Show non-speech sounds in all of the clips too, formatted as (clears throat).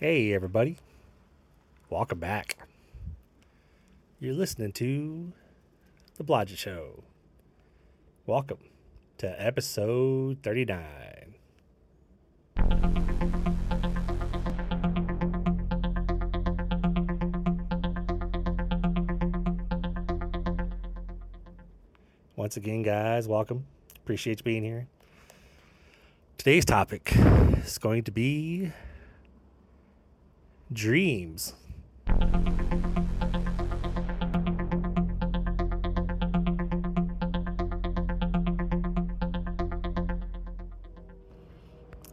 Hey, everybody. Welcome back. You're listening to The Blodgett Show. Welcome to episode 39. Once again, guys, welcome. Appreciate you being here. Today's topic is going to be dreams.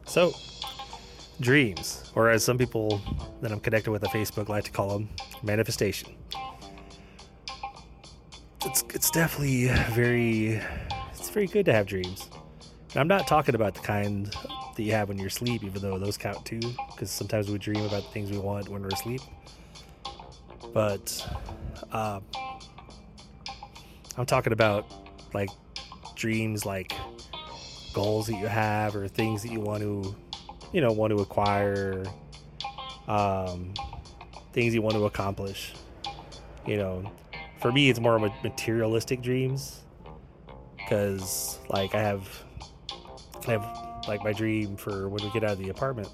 So, dreams, or as some people that I'm connected with on Facebook like to call them, manifestation. It's it's definitely very it's very good to have dreams. And I'm not talking about the kind that you have when you're asleep, even though those count too, because sometimes we dream about the things we want when we're asleep. But um, I'm talking about like dreams, like goals that you have, or things that you want to, you know, want to acquire, um, things you want to accomplish. You know, for me, it's more materialistic dreams because, like, I have, I have like my dream for when we get out of the apartment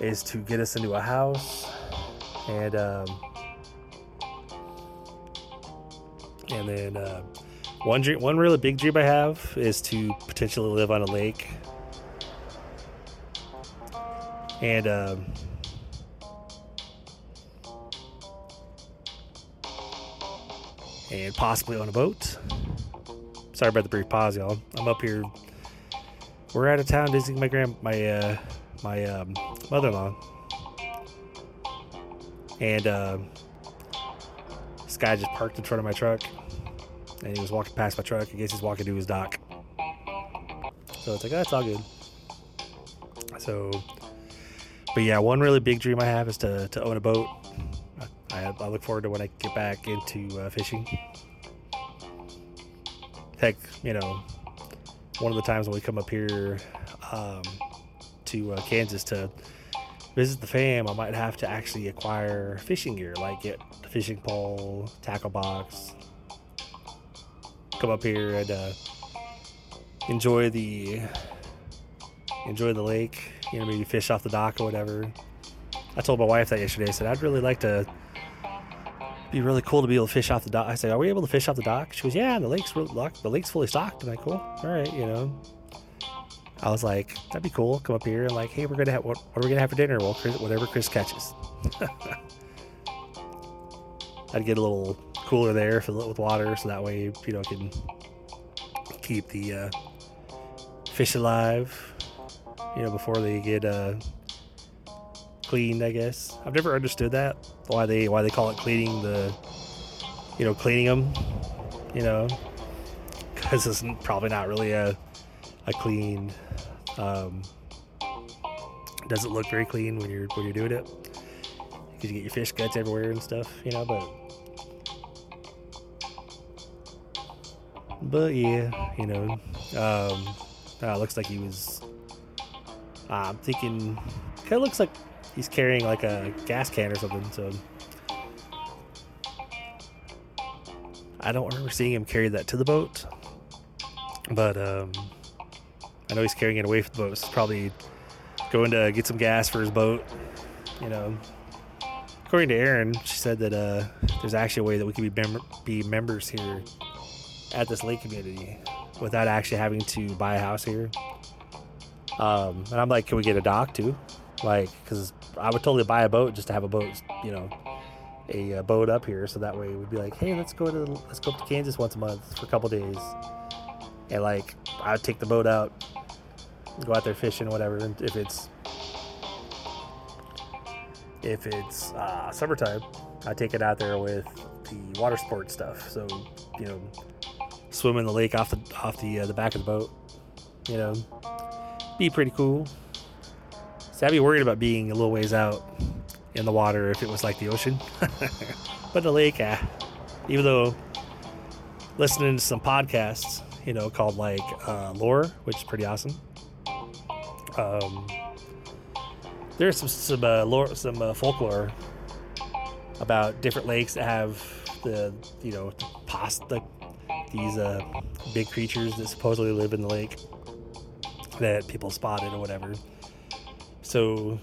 is to get us into a house and um, and then uh, one dream, one really big dream I have is to potentially live on a lake and um, and possibly on a boat. Sorry about the brief pause, y'all. I'm up here we're out of town visiting my grand my uh, my um, mother-in-law, and uh, this guy just parked in front of my truck, and he was walking past my truck. I guess he's walking to his dock. So it's like, oh, that's all good. So, but yeah, one really big dream I have is to, to own a boat. I, I look forward to when I get back into uh, fishing. Heck, you know, one of the times when we come up here um, to uh, Kansas to visit the fam, I might have to actually acquire fishing gear, like get a fishing pole, tackle box, come up here and uh, enjoy the enjoy the lake. You know, maybe fish off the dock or whatever. I told my wife that yesterday. I said I'd really like to be really cool to be able to fish off the dock. I said, "Are we able to fish off the dock?" She goes, "Yeah, the lake's locked. The lake's fully stocked." I'm like, "Cool, all right, you know." I was like, "That'd be cool. Come up here and like, hey, we're gonna have what, what are we gonna have for dinner? Well, Chris, whatever Chris catches." (laughs) I'd get a little cooler there, fill it with water, so that way you know can keep the uh, fish alive. You know, before they get uh, cleaned, I guess. I've never understood that why they why they call it cleaning the you know cleaning them, you know, because it's probably not really a a clean. Um, doesn't look very clean when you're when you're doing it because you get your fish guts everywhere and stuff, you know. But but yeah, you know, um, uh, looks like he was. Uh, I'm thinking, kind of looks like he's carrying like a gas can or something. So I don't remember seeing him carry that to the boat, but um, I know he's carrying it away from the boat. So probably going to get some gas for his boat. You know, according to Erin, she said that uh, there's actually a way that we could be mem- be members here at this lake community without actually having to buy a house here. Um, and I'm like, can we get a dock too? Like, because I would totally buy a boat just to have a boat, you know, a, a boat up here, so that way we'd be like, hey, let's go to let's go up to Kansas once a month for a couple days, and like I would take the boat out, go out there fishing, whatever. And if it's if it's uh, summertime, I take it out there with the water sports stuff. So you know, swim in the lake off the off the uh, the back of the boat. You know, be pretty cool. I'd be worried about being a little ways out in the water if it was like the ocean. (laughs) but the lake, ah, even though listening to some podcasts, you know, called like uh, Lore, which is pretty awesome. Um, there's some some uh, lore, some uh, folklore about different lakes that have the you know pos the, these uh, big creatures that supposedly live in the lake that people spotted or whatever. So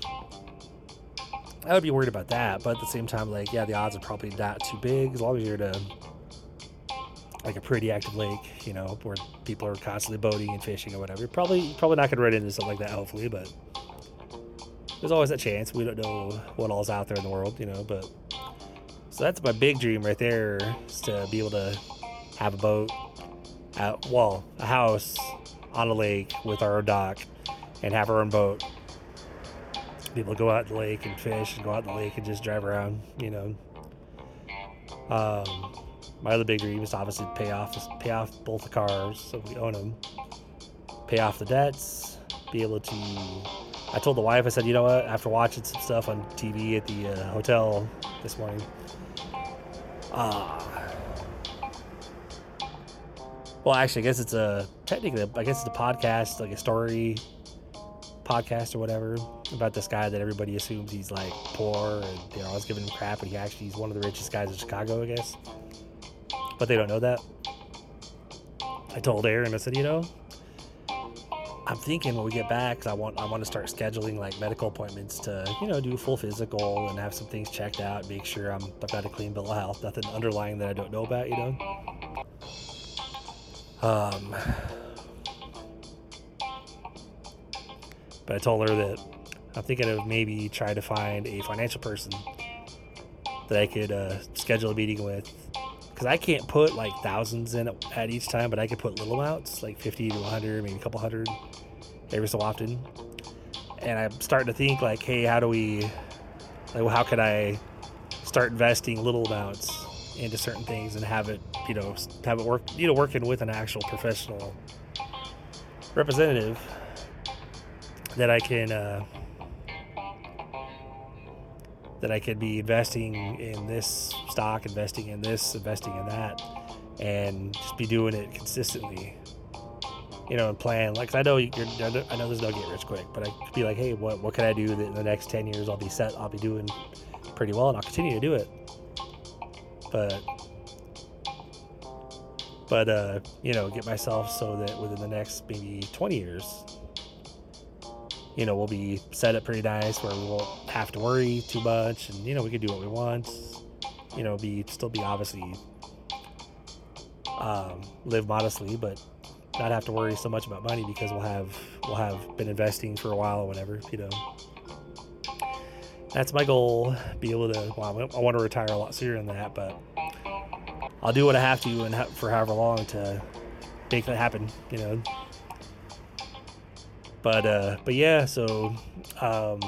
I would be worried about that, but at the same time, like yeah, the odds are probably not too big as long as you're at a like a pretty active lake, you know, where people are constantly boating and fishing or whatever. Probably probably not gonna run into something like that, hopefully, but there's always that chance. We don't know what all's out there in the world, you know, but so that's my big dream right there is to be able to have a boat at well, a house on a lake with our own dock and have our own boat. People go out the lake and fish and go out the lake and just drive around, you know. Um, my other big dream is obviously pay off pay off both the cars so we own them, pay off the debts, be able to. I told the wife, I said, you know what? After watching some stuff on TV at the uh, hotel this morning, uh, well, actually, I guess it's a technically, I guess it's a podcast, like a story podcast or whatever about this guy that everybody assumes he's like poor and they're always giving him crap, but he actually he's one of the richest guys in Chicago, I guess but they don't know that. I told Aaron, I said, you know, I'm thinking when we get back, I want I want to start scheduling like medical appointments to you know do a full physical and have some things checked out, make sure I'm I've got a clean bill of health, nothing underlying that I don't know about, you know. Um, but I told her that I'm thinking of maybe trying to find a financial person that I could uh, schedule a meeting with because I can't put like thousands in at each time, but I could put little amounts, like 50 to 100, maybe a couple hundred every so often. And I'm starting to think like, hey, how do we, like, how could I start investing little amounts into certain things and have it, you know, have it work, you know, working with an actual professional representative that I can, uh, that I could be investing in this stock, investing in this, investing in that, and just be doing it consistently. You know, and plan like I know you're, I know there's no get rich quick, but I could be like, hey, what what can I do that in the next ten years I'll be set, I'll be doing pretty well, and I'll continue to do it. But but uh, you know, get myself so that within the next maybe 20 years, you know, we'll be set up pretty nice where we won't have to worry too much and, you know, we can do what we want. You know, be still be obviously um, live modestly, but not have to worry so much about money because we'll have we'll have been investing for a while or whatever, you know. That's my goal. Be able to. Well, I want to retire a lot sooner than that, but I'll do what I have to and for however long to make that happen. You know but uh, but yeah, so um,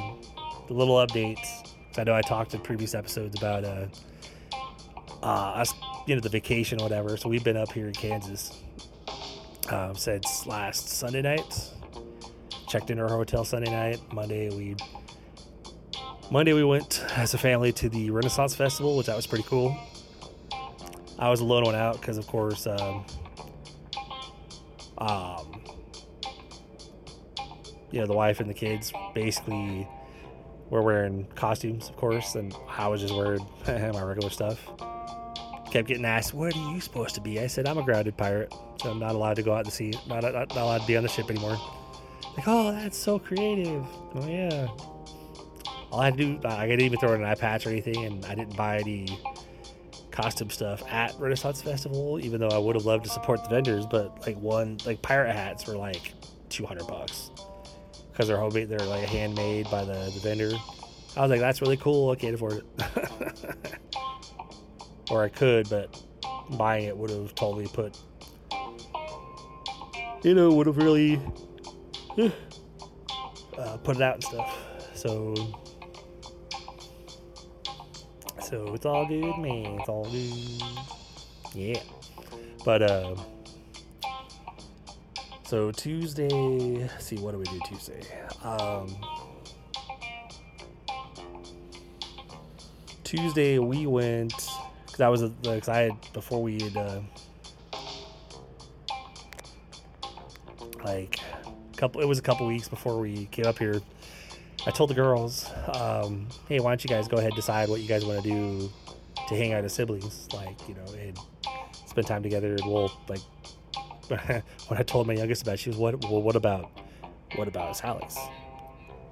the little updates. I know I talked in previous episodes about uh, uh, us, you know, the vacation or whatever. So we've been up here in Kansas um, since last Sunday night. Checked into our hotel Sunday night. Monday we Monday we went as a family to the Renaissance Festival, which that was pretty cool. I was alone one out because, of course, um, um, you know the wife and the kids basically were wearing costumes, of course, and I was just wearing (laughs) my regular stuff. Kept getting asked, "What are you supposed to be?" I said, "I'm a grounded pirate, so I'm not allowed to go out to sea. Not, not, not allowed to be on the ship anymore." Like, oh, that's so creative. Oh yeah. All I had to do, I didn't even throw in an eye patch or anything, and I didn't buy any costume stuff at Renaissance Festival, even though I would have loved to support the vendors. But like one, like pirate hats were like 200 bucks because they're homemade. They're like handmade by the, the vendor. I was like, that's really cool. I can't afford it. (laughs) or I could, but buying it would have totally put, you know, would have really uh, put it out and stuff. So, so it's all good, man. It's all good. Yeah. But, uh, so Tuesday, see what do we do Tuesday? Um, Tuesday we went because I was because I had before we had uh, like couple it was a couple weeks before we came up here. I told the girls, um, hey, why don't you guys go ahead and decide what you guys want to do to hang out as siblings, like you know, and spend time together. And we'll like (laughs) when I told my youngest about, she was, what? Well, what about what about his Alex?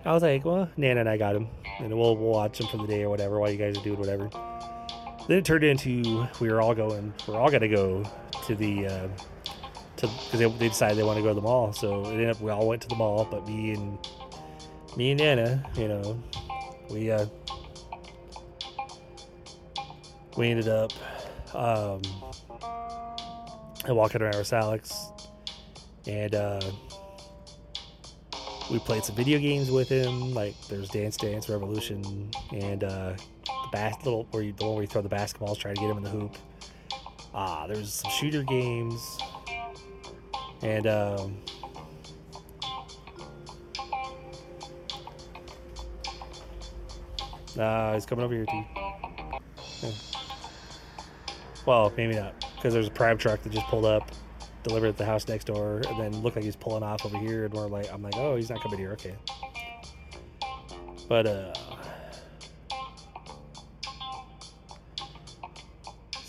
I was like, well, Nana and I got him, and we'll, we'll watch him for the day or whatever while you guys are doing whatever. Then it turned into we were all going, we're all gonna go to the uh, to because they, they decided they want to go to the mall. So it ended up we all went to the mall, but me and me and Nana, you know, we uh, we ended up um, walking around with Alex, and uh, we played some video games with him. Like there's Dance Dance Revolution and uh, the bas- little where you, the one where you throw the basketballs, try to get him in the hoop. Ah, there's some shooter games, and um, uh, he's coming over here too. Well, maybe not, because there's a prime truck that just pulled up, delivered at the house next door, and then looked like he's pulling off over here, and we're like, I'm like, oh, he's not coming here, okay. But uh,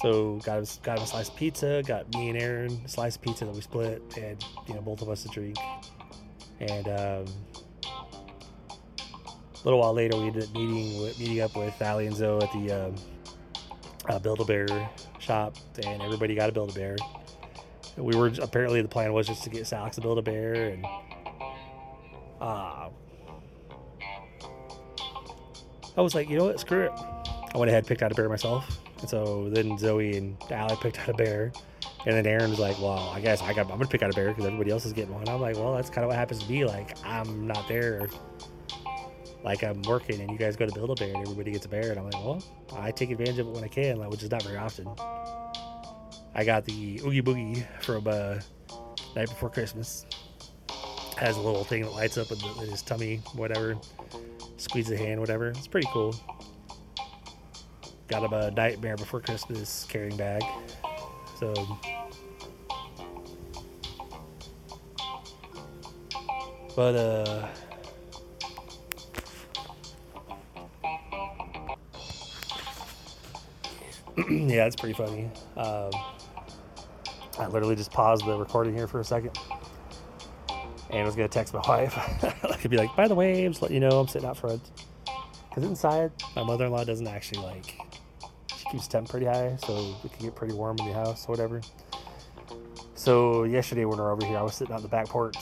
so got him, got him a slice of pizza, got me and Aaron a slice of pizza that we split, and you know both of us a drink, and um, a little while later we ended up meeting meeting up with Ali and Zoe at the um, uh, Build a Bear shop, and everybody got a Build a Bear. We were apparently the plan was just to get Alex to build a bear, and uh, I was like, you know what, screw it. I went ahead, and picked out a bear myself, and so then Zoe and Ali picked out a bear, and then Aaron was like, well, I guess I got, I'm gonna pick out a bear because everybody else is getting one. I'm like, well, that's kind of what happens to me. Like I'm not there like I'm working and you guys go to build a bear and everybody gets a bear and I'm like, well, I take advantage of it when I can, like, which is not very often. I got the Oogie Boogie from uh, Night Before Christmas. Has a little thing that lights up the, his tummy, whatever. Squeeze the hand, whatever. It's pretty cool. Got him a Nightmare Before Christmas carrying bag. So but uh (clears throat) yeah, it's pretty funny. Um, I literally just paused the recording here for a second and I was gonna text my wife. (laughs) I could be like, by the way, I'm just letting you know I'm sitting out front. Because inside, my mother-in-law doesn't actually like. She keeps temp pretty high, so it can get pretty warm in the house or whatever. So yesterday when we were over here, I was sitting out the back porch.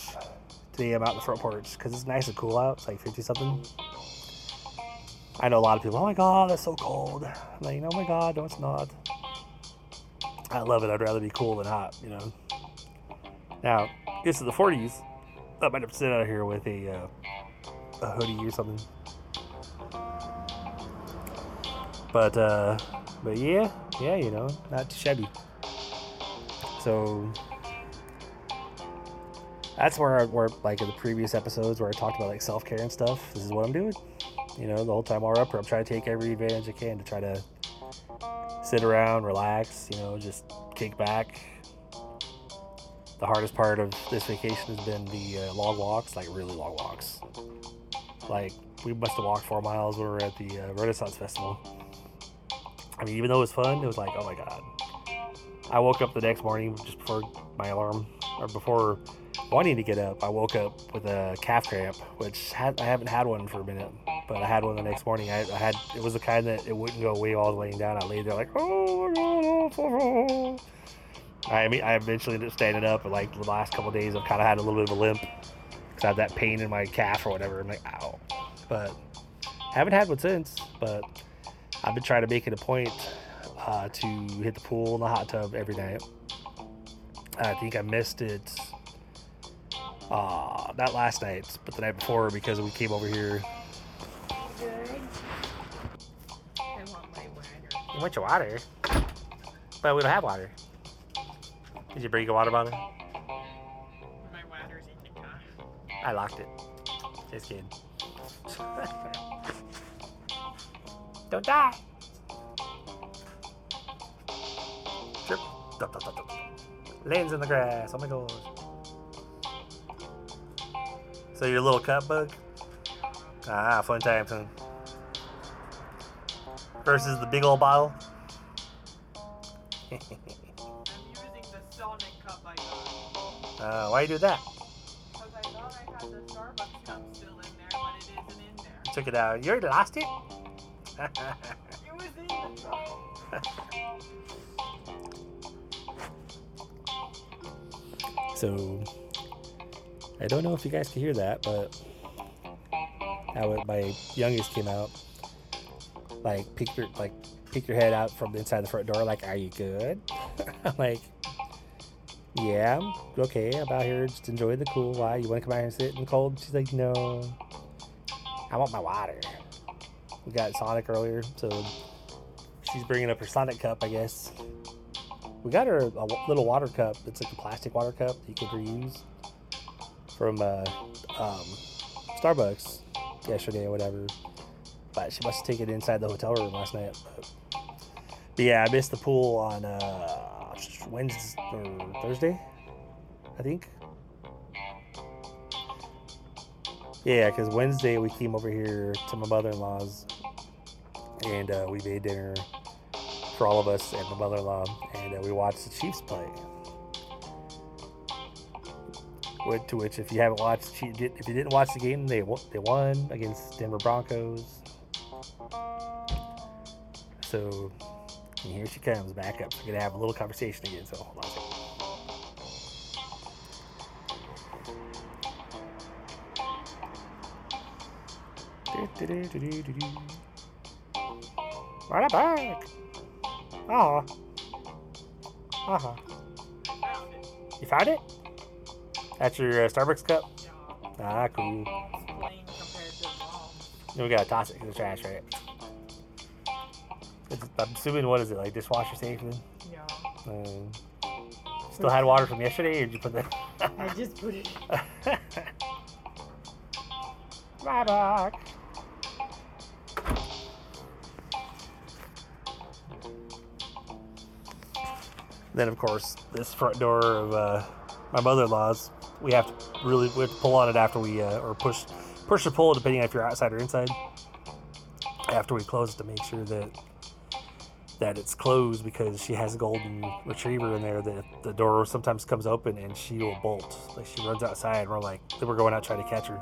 Today I'm out the front porch because it's nice and cool out. It's like 50 something. I know a lot of people. Oh my god, that's so cold. I'm like, oh my god, no, it's not. I love it. I'd rather be cool than hot, you know. Now, this is the 40s. I might have to sit out here with a uh, a hoodie or something. But uh, but yeah, yeah, you know, not too shabby. So that's where I, where like in the previous episodes where I talked about like self care and stuff. This is what I'm doing. You know, the whole time we're up here, I'm trying to take every advantage I can to try to sit around, relax. You know, just kick back, the hardest part of this vacation has been the uh, long walks, like really long walks. Like we must have walked four miles when we were at the uh, Renaissance Festival. I mean, even though it was fun, it was like, oh my god. I woke up the next morning just before my alarm, or before wanting to get up. I woke up with a calf cramp, which I haven't had one for a minute, but I had one the next morning. I, I had it was the kind that it wouldn't go away while I was laying down. I laid there like, oh my god, oh, I mean, I eventually ended up standing up, but like the last couple days, I've kind of had a little bit of a limp because I had that pain in my calf or whatever. I'm like, ow. But haven't had one since. But I've been trying to make it a point uh, to hit the pool and the hot tub every night. I think I missed it uh, not last night, but the night before because we came over here. Good. I want my water. You want your water? But we don't have water. Did you bring your water bottle? My water's in the car. I locked it. Just kidding. (laughs) Don't die. Trip. Dup, dup, dup, dup. Lands in the grass. Oh my gosh. So you're a little cut bug? Ah, fun times, huh? Versus the big old bottle. I'm using the Sonic cup I got. Uh, why you do that? Because I thought I had the Starbucks cup still in there, but it isn't in there. Took it out. You already lost it? (laughs) so, I don't know if you guys can hear that, but how my youngest came out, like peek your like peek your head out from inside the front door, like, "Are you good?" (laughs) I'm like, "Yeah, I'm okay. I'm out here just enjoying the cool. Why? You want to come out here and sit in the cold?" She's like, "No, I want my water." We got Sonic earlier, so she's bringing up her Sonic cup, I guess. We got her a little water cup. It's like a plastic water cup that you can reuse from uh, um, Starbucks yesterday or whatever. But she must have taken it inside the hotel room last night. But, but yeah, I missed the pool on uh, Wednesday or Thursday, I think. Yeah, because Wednesday we came over here to my mother-in-law's, and uh, we made dinner for all of us and my mother-in-law, and uh, we watched the Chiefs play. To which, if you haven't watched, if you didn't watch the game, they they won against Denver Broncos. So here she comes back up. We're gonna have a little conversation again. So hold on. Right back. Oh. Uh huh. I found it. You found it? That's your uh, Starbucks cup? Ah, cool. It's plain compared to mom's. Then we gotta toss it in the trash, right? It's, I'm assuming, what is it, like dishwasher safe then? Yeah. Um, still had water from yesterday, or did you put that? I just put it. (laughs) Bye bye. Then, of course, this front door of uh, my mother-in-law's, we have to really we have to pull on it after we uh, or push push or pull depending on if you're outside or inside. After we close it to make sure that that it's closed because she has a golden retriever in there that the door sometimes comes open and she will bolt. Like she runs outside and we're like we're going out trying to catch her.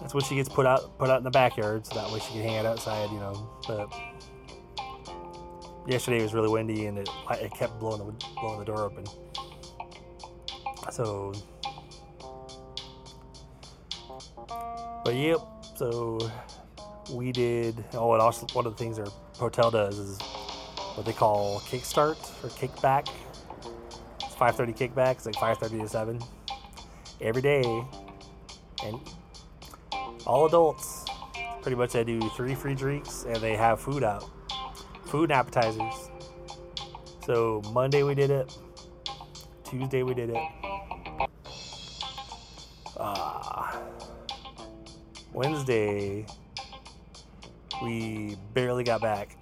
That's when she gets put out put out in the backyard so that way she can hang out outside, you know. But yesterday was really windy and it, it kept blowing the blowing the door open. So But yep, so we did. Oh, and also one of the things our hotel does is what they call kickstart or kickback. It's 5:30 kickback. It's like 5:30 to 7 every day, and all adults. Pretty much, they do three free drinks and they have food out, food and appetizers. So Monday we did it. Tuesday we did it. Uh, Wednesday we barely got back.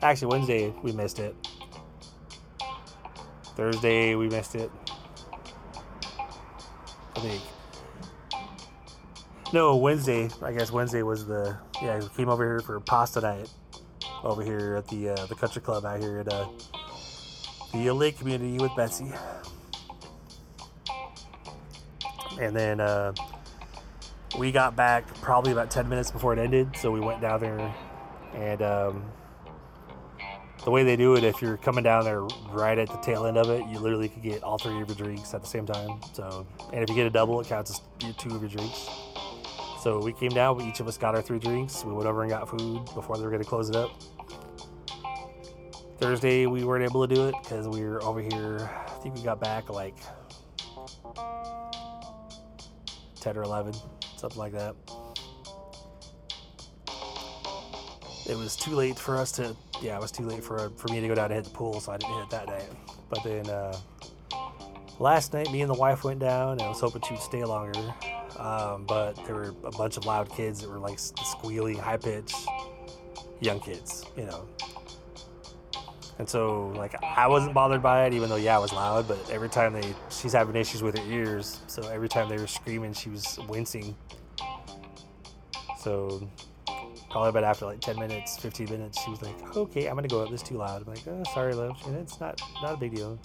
Actually, Wednesday we missed it. Thursday we missed it. I think. No, Wednesday. I guess Wednesday was the yeah. We came over here for pasta night over here at the uh, the country club out here at uh, the Lake community with Betsy. And then uh, we got back probably about 10 minutes before it ended. So we went down there. And um, the way they do it, if you're coming down there right at the tail end of it, you literally could get all three of your drinks at the same time. So, and if you get a double, it counts as two of your drinks. So we came down, each of us got our three drinks. We went over and got food before they were going to close it up. Thursday, we weren't able to do it because we were over here. I think we got back like 10 or 11, something like that. It was too late for us to, yeah, it was too late for for me to go down and hit the pool, so I didn't hit it that night. But then uh, last night, me and the wife went down, and I was hoping she would stay longer. Um, but there were a bunch of loud kids that were like squealing, high pitched, young kids, you know. And so, like, I wasn't bothered by it, even though, yeah, it was loud. But every time they, she's having issues with her ears. So every time they were screaming, she was wincing. So probably about after like 10 minutes, 15 minutes, she was like, okay, I'm going to go up. This is too loud. I'm like, oh, sorry, love. And it's not, not a big deal.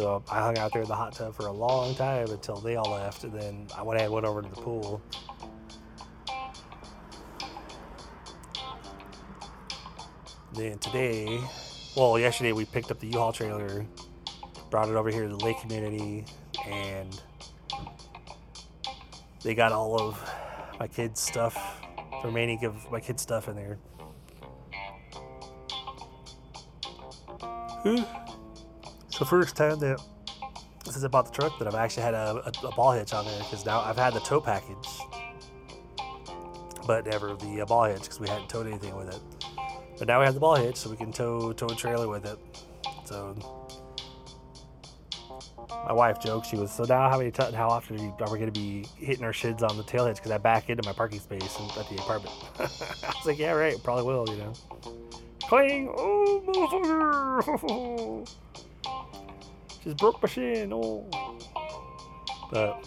So I hung out there in the hot tub for a long time until they all left. And then I went and went over to the pool. Then today, well, yesterday we picked up the U-Haul trailer, brought it over here to the lake community, and they got all of my kids' stuff, the remaining of my kids' stuff in there. The first time that since I bought the truck that I've actually had a, a, a ball hitch on there because now I've had the tow package, but never the uh, ball hitch because we hadn't towed anything with it. But now we have the ball hitch, so we can tow tow a trailer with it. So my wife joked she was so now how many t- how often are, you, are we going to be hitting our shids on the tail hitch because I back into my parking space and, at the apartment. (laughs) I was like, yeah, right, probably will, you know. Clang! Oh, motherfucker! (laughs) Just broke my shin. Oh. But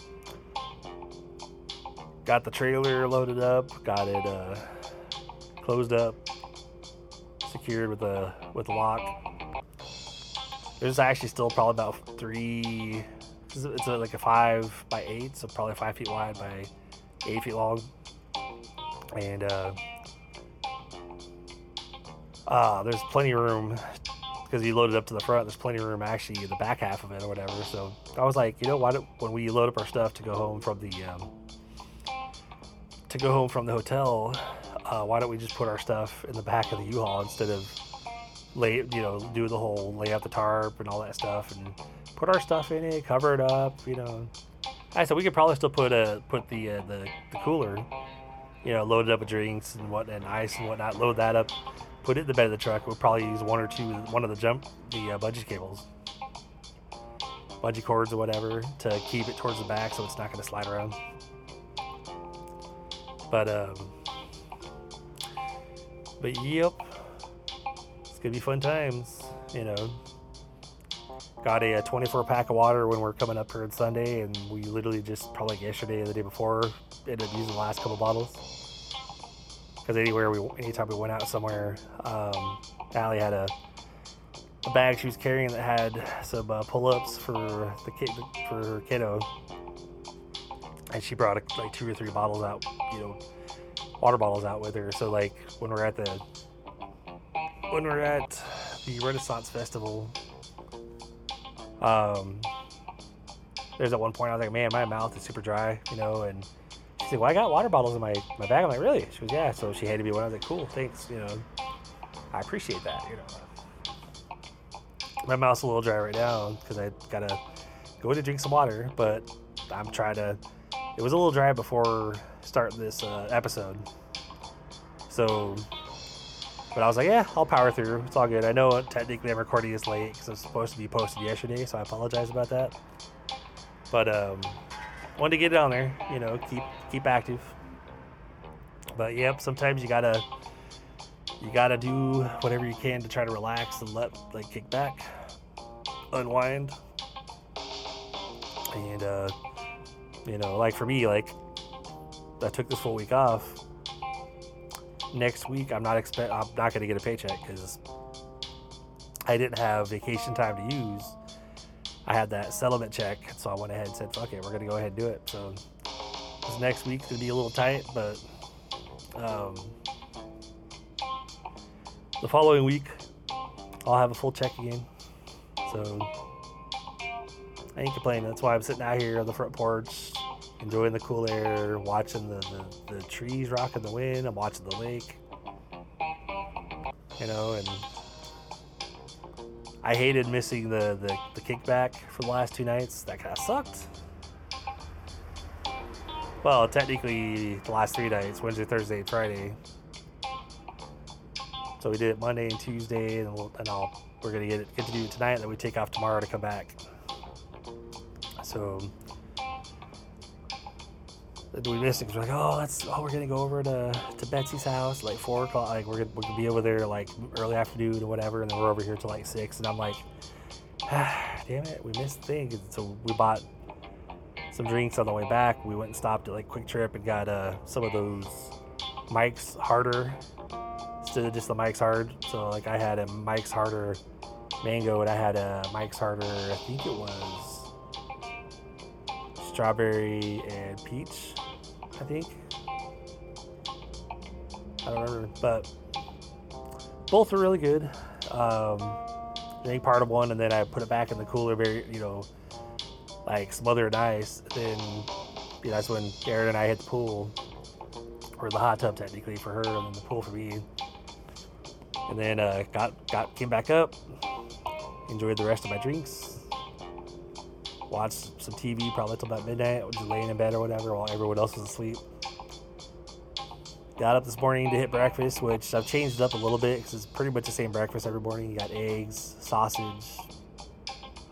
got the trailer loaded up, got it uh, closed up, secured with a with a lock. There's actually still probably about three. It's like a five by eight, so probably five feet wide by eight feet long, and uh, uh, there's plenty of room because you load it up to the front. There's plenty of room actually in the back half of it or whatever. So I was like, you know, why don't when we load up our stuff to go home from the um, to go home from the hotel, uh, why don't we just put our stuff in the back of the U-Haul instead of lay, you know, do the whole lay out the tarp and all that stuff and put our stuff in it, cover it up, you know. I said we could probably still put a put the uh, the, the cooler, you know, load it up with drinks and what and ice and whatnot. Load that up, put it in the bed of the truck. We'll probably use one or two, one of the jump the uh, cables, bungee cords or whatever to keep it towards the back so it's not going to slide around. But um, but yep, it's gonna be fun times, you know. Got a, a 24 pack of water when we're coming up here on Sunday, and we literally just probably yesterday or the day before ended up using the last couple bottles. Because anywhere we, anytime we went out somewhere, um, Allie had a, a bag she was carrying that had some uh, pull-ups for the kid for her kiddo, and she brought a, like two or three bottles out, you know, water bottles out with her. So like when we're at the when we're at the Renaissance Festival, um, there's at one point I was like, man, my mouth is super dry, you know, and she's like, well, I got water bottles in my my bag. I'm like, really? She was, yeah. So she handed me one. I was like, cool, thanks, you know, I appreciate that, you know. My mouth's a little dry right now because I gotta go to drink some water, but I'm trying to. It was a little dry before starting this uh, episode, so. But I was like, yeah, I'll power through. It's all good. I know technically I'm recording this late because it's supposed to be posted yesterday, so I apologize about that. But um, wanted to get it on there, you know, keep keep active. But yep, sometimes you gotta you gotta do whatever you can to try to relax and let like kick back, unwind, and uh, you know, like for me, like I took this full week off. Next week, I'm not expect I'm not gonna get a paycheck because I didn't have vacation time to use. I had that settlement check, so I went ahead and said, "Fuck it, we're gonna go ahead and do it." So this next week's gonna be a little tight, but um, the following week I'll have a full check again. So I ain't complaining. That's why I'm sitting out here on the front porch, enjoying the cool air, watching the, the, the trees rock in the wind. I'm watching the lake. You know, and I hated missing the, the, the kickback for the last two nights. That kind of sucked. Well, technically, the last three nights Wednesday, Thursday, Friday. So we did it Monday and Tuesday, and, we'll, and I'll, we're going to get it, get to do it tonight, and then we take off tomorrow to come back. So we missed it 'cause we're like, oh, that's oh, we're gonna go over to, to Betsy's house like four o'clock. Like we're gonna, we're gonna be over there like early afternoon or whatever, and then we're over here till like six. And I'm like, ah, (sighs) damn it, we missed the thing. So we bought some drinks on the way back. We went and stopped at like QuikTrip and got uh, some of those Mike's Harder instead of just the Mike's Hard. So like I had a Mike's Harder mango, and I had a Mike's Harder. I think it was strawberry and peach. I think. I don't remember, but both were really good. Um, I part of one, and then I put it back in the cooler, very you know, like smothered in ice. Then you know, that's when Erin and I hit the pool, or the hot tub technically for her, and then the pool for me. And then uh, got got came back up, enjoyed the rest of my drinks, watched some TV probably till about midnight, just laying in bed or whatever while everyone else was asleep. Got up this morning to hit breakfast, which I've changed up a little bit because it's pretty much the same breakfast every morning. You got eggs, sausage,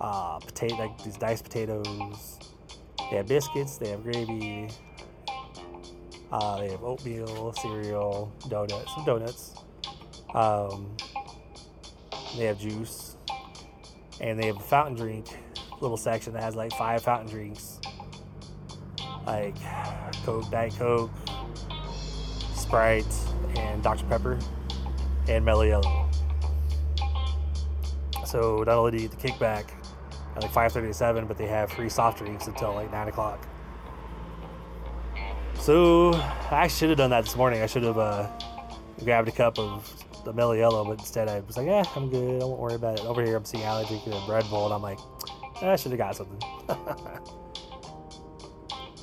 uh, potato, like these diced potatoes. They have biscuits, they have gravy, uh, they have oatmeal, cereal, donuts, some donuts. Um, they have juice, and they have a fountain drink little section that has like five fountain drinks, like Coke, Diet Coke, Sprite, and Dr Pepper, and Mellow Yellow. So not only do you get the kickback at like 5:30 to 7, but they have free soft drinks until like 9 o'clock. So I should have done that this morning. I should have uh, grabbed a cup of the Mellow Yellow, but instead I was like, yeah, I'm good. I won't worry about it. Over here, I'm seeing Allie drinking a Red Bull, and I'm like, I should have got something. (laughs)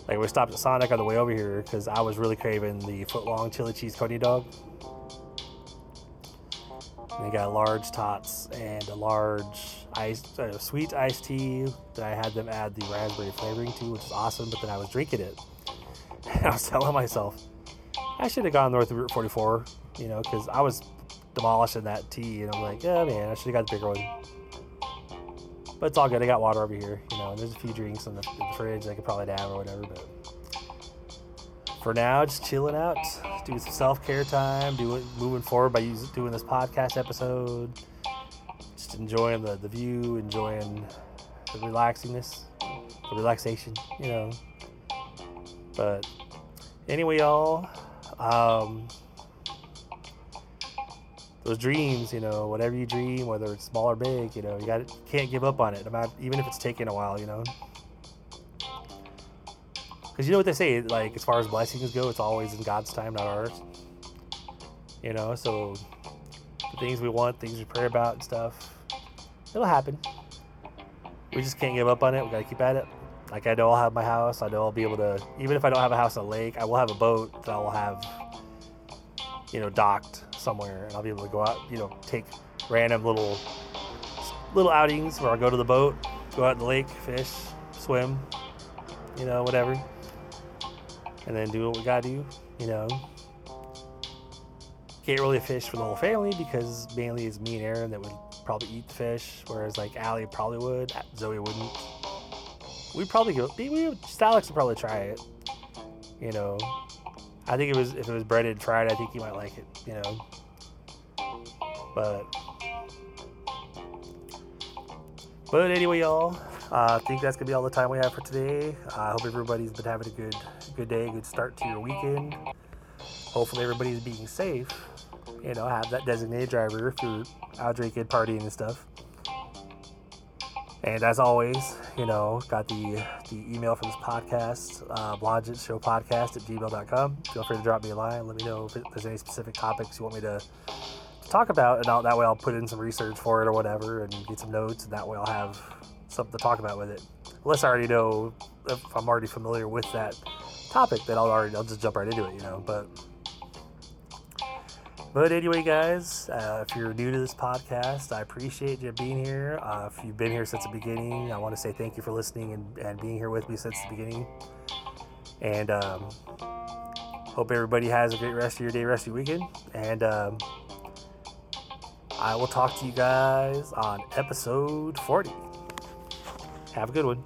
like we stopped at Sonic on the way over here because I was really craving the foot long chili cheese coney dog. And they got large tots and a large ice, uh, sweet iced tea that I had them add the raspberry flavoring to, which is awesome. But then I was drinking it, and (laughs) I was telling myself I should have gone north of Route 44, you know, because I was demolishing that tea, and I'm like, yeah, man, I should have got the bigger one. But it's all good. I got water over here, you know. And there's a few drinks in the, in the fridge I could probably have or whatever. But for now, just chilling out, doing some self care time, doing moving forward by using, doing this podcast episode. Just enjoying the, the view, enjoying the relaxingness, the relaxation, you know. But anyway, y'all. Um, those dreams, you know, whatever you dream, whether it's small or big, you know, you got can't give up on it, no matter, even if it's taking a while, you know. Because you know what they say, like as far as blessings go, it's always in God's time, not ours. You know, so the things we want, things we pray about, and stuff, it'll happen. We just can't give up on it. We gotta keep at it. Like I know I'll have my house. I know I'll be able to, even if I don't have a house on a lake, I will have a boat that I will have, you know, docked somewhere, and I'll be able to go out, you know, take random little little outings where I'll go to the boat, go out in the lake, fish, swim, you know, whatever, and then do what we gotta do, you know. Can't really fish for the whole family because mainly it's me and Aaron that would probably eat the fish, whereas like Allie probably would, Zoe wouldn't. We'd probably go. We would, Alex would probably try it, you know. I think it was if it was breaded and fried, I think you might like it, you know. But but anyway, y'all, uh, I think that's gonna be all the time we have for today. I uh, hope everybody's been having a good good day, good start to your weekend. Hopefully, everybody's being safe. You know, have that designated driver if you're out drinking, partying, and stuff. And as always, you know, got the the email for this podcast, uh, Podcast at gmail.com. Feel free to drop me a line. Let me know if there's any specific topics you want me to, to talk about. And I'll, that way I'll put in some research for it or whatever and get some notes. And that way I'll have something to talk about with it. Unless I already know if I'm already familiar with that topic, then I'll already, I'll just jump right into it, you know. But but anyway, guys, uh, if you're new to this podcast, I appreciate you being here. Uh, if you've been here since the beginning, I want to say thank you for listening and, and being here with me since the beginning. And um, hope everybody has a great rest of your day, rest of your weekend. And um, I will talk to you guys on episode 40. Have a good one.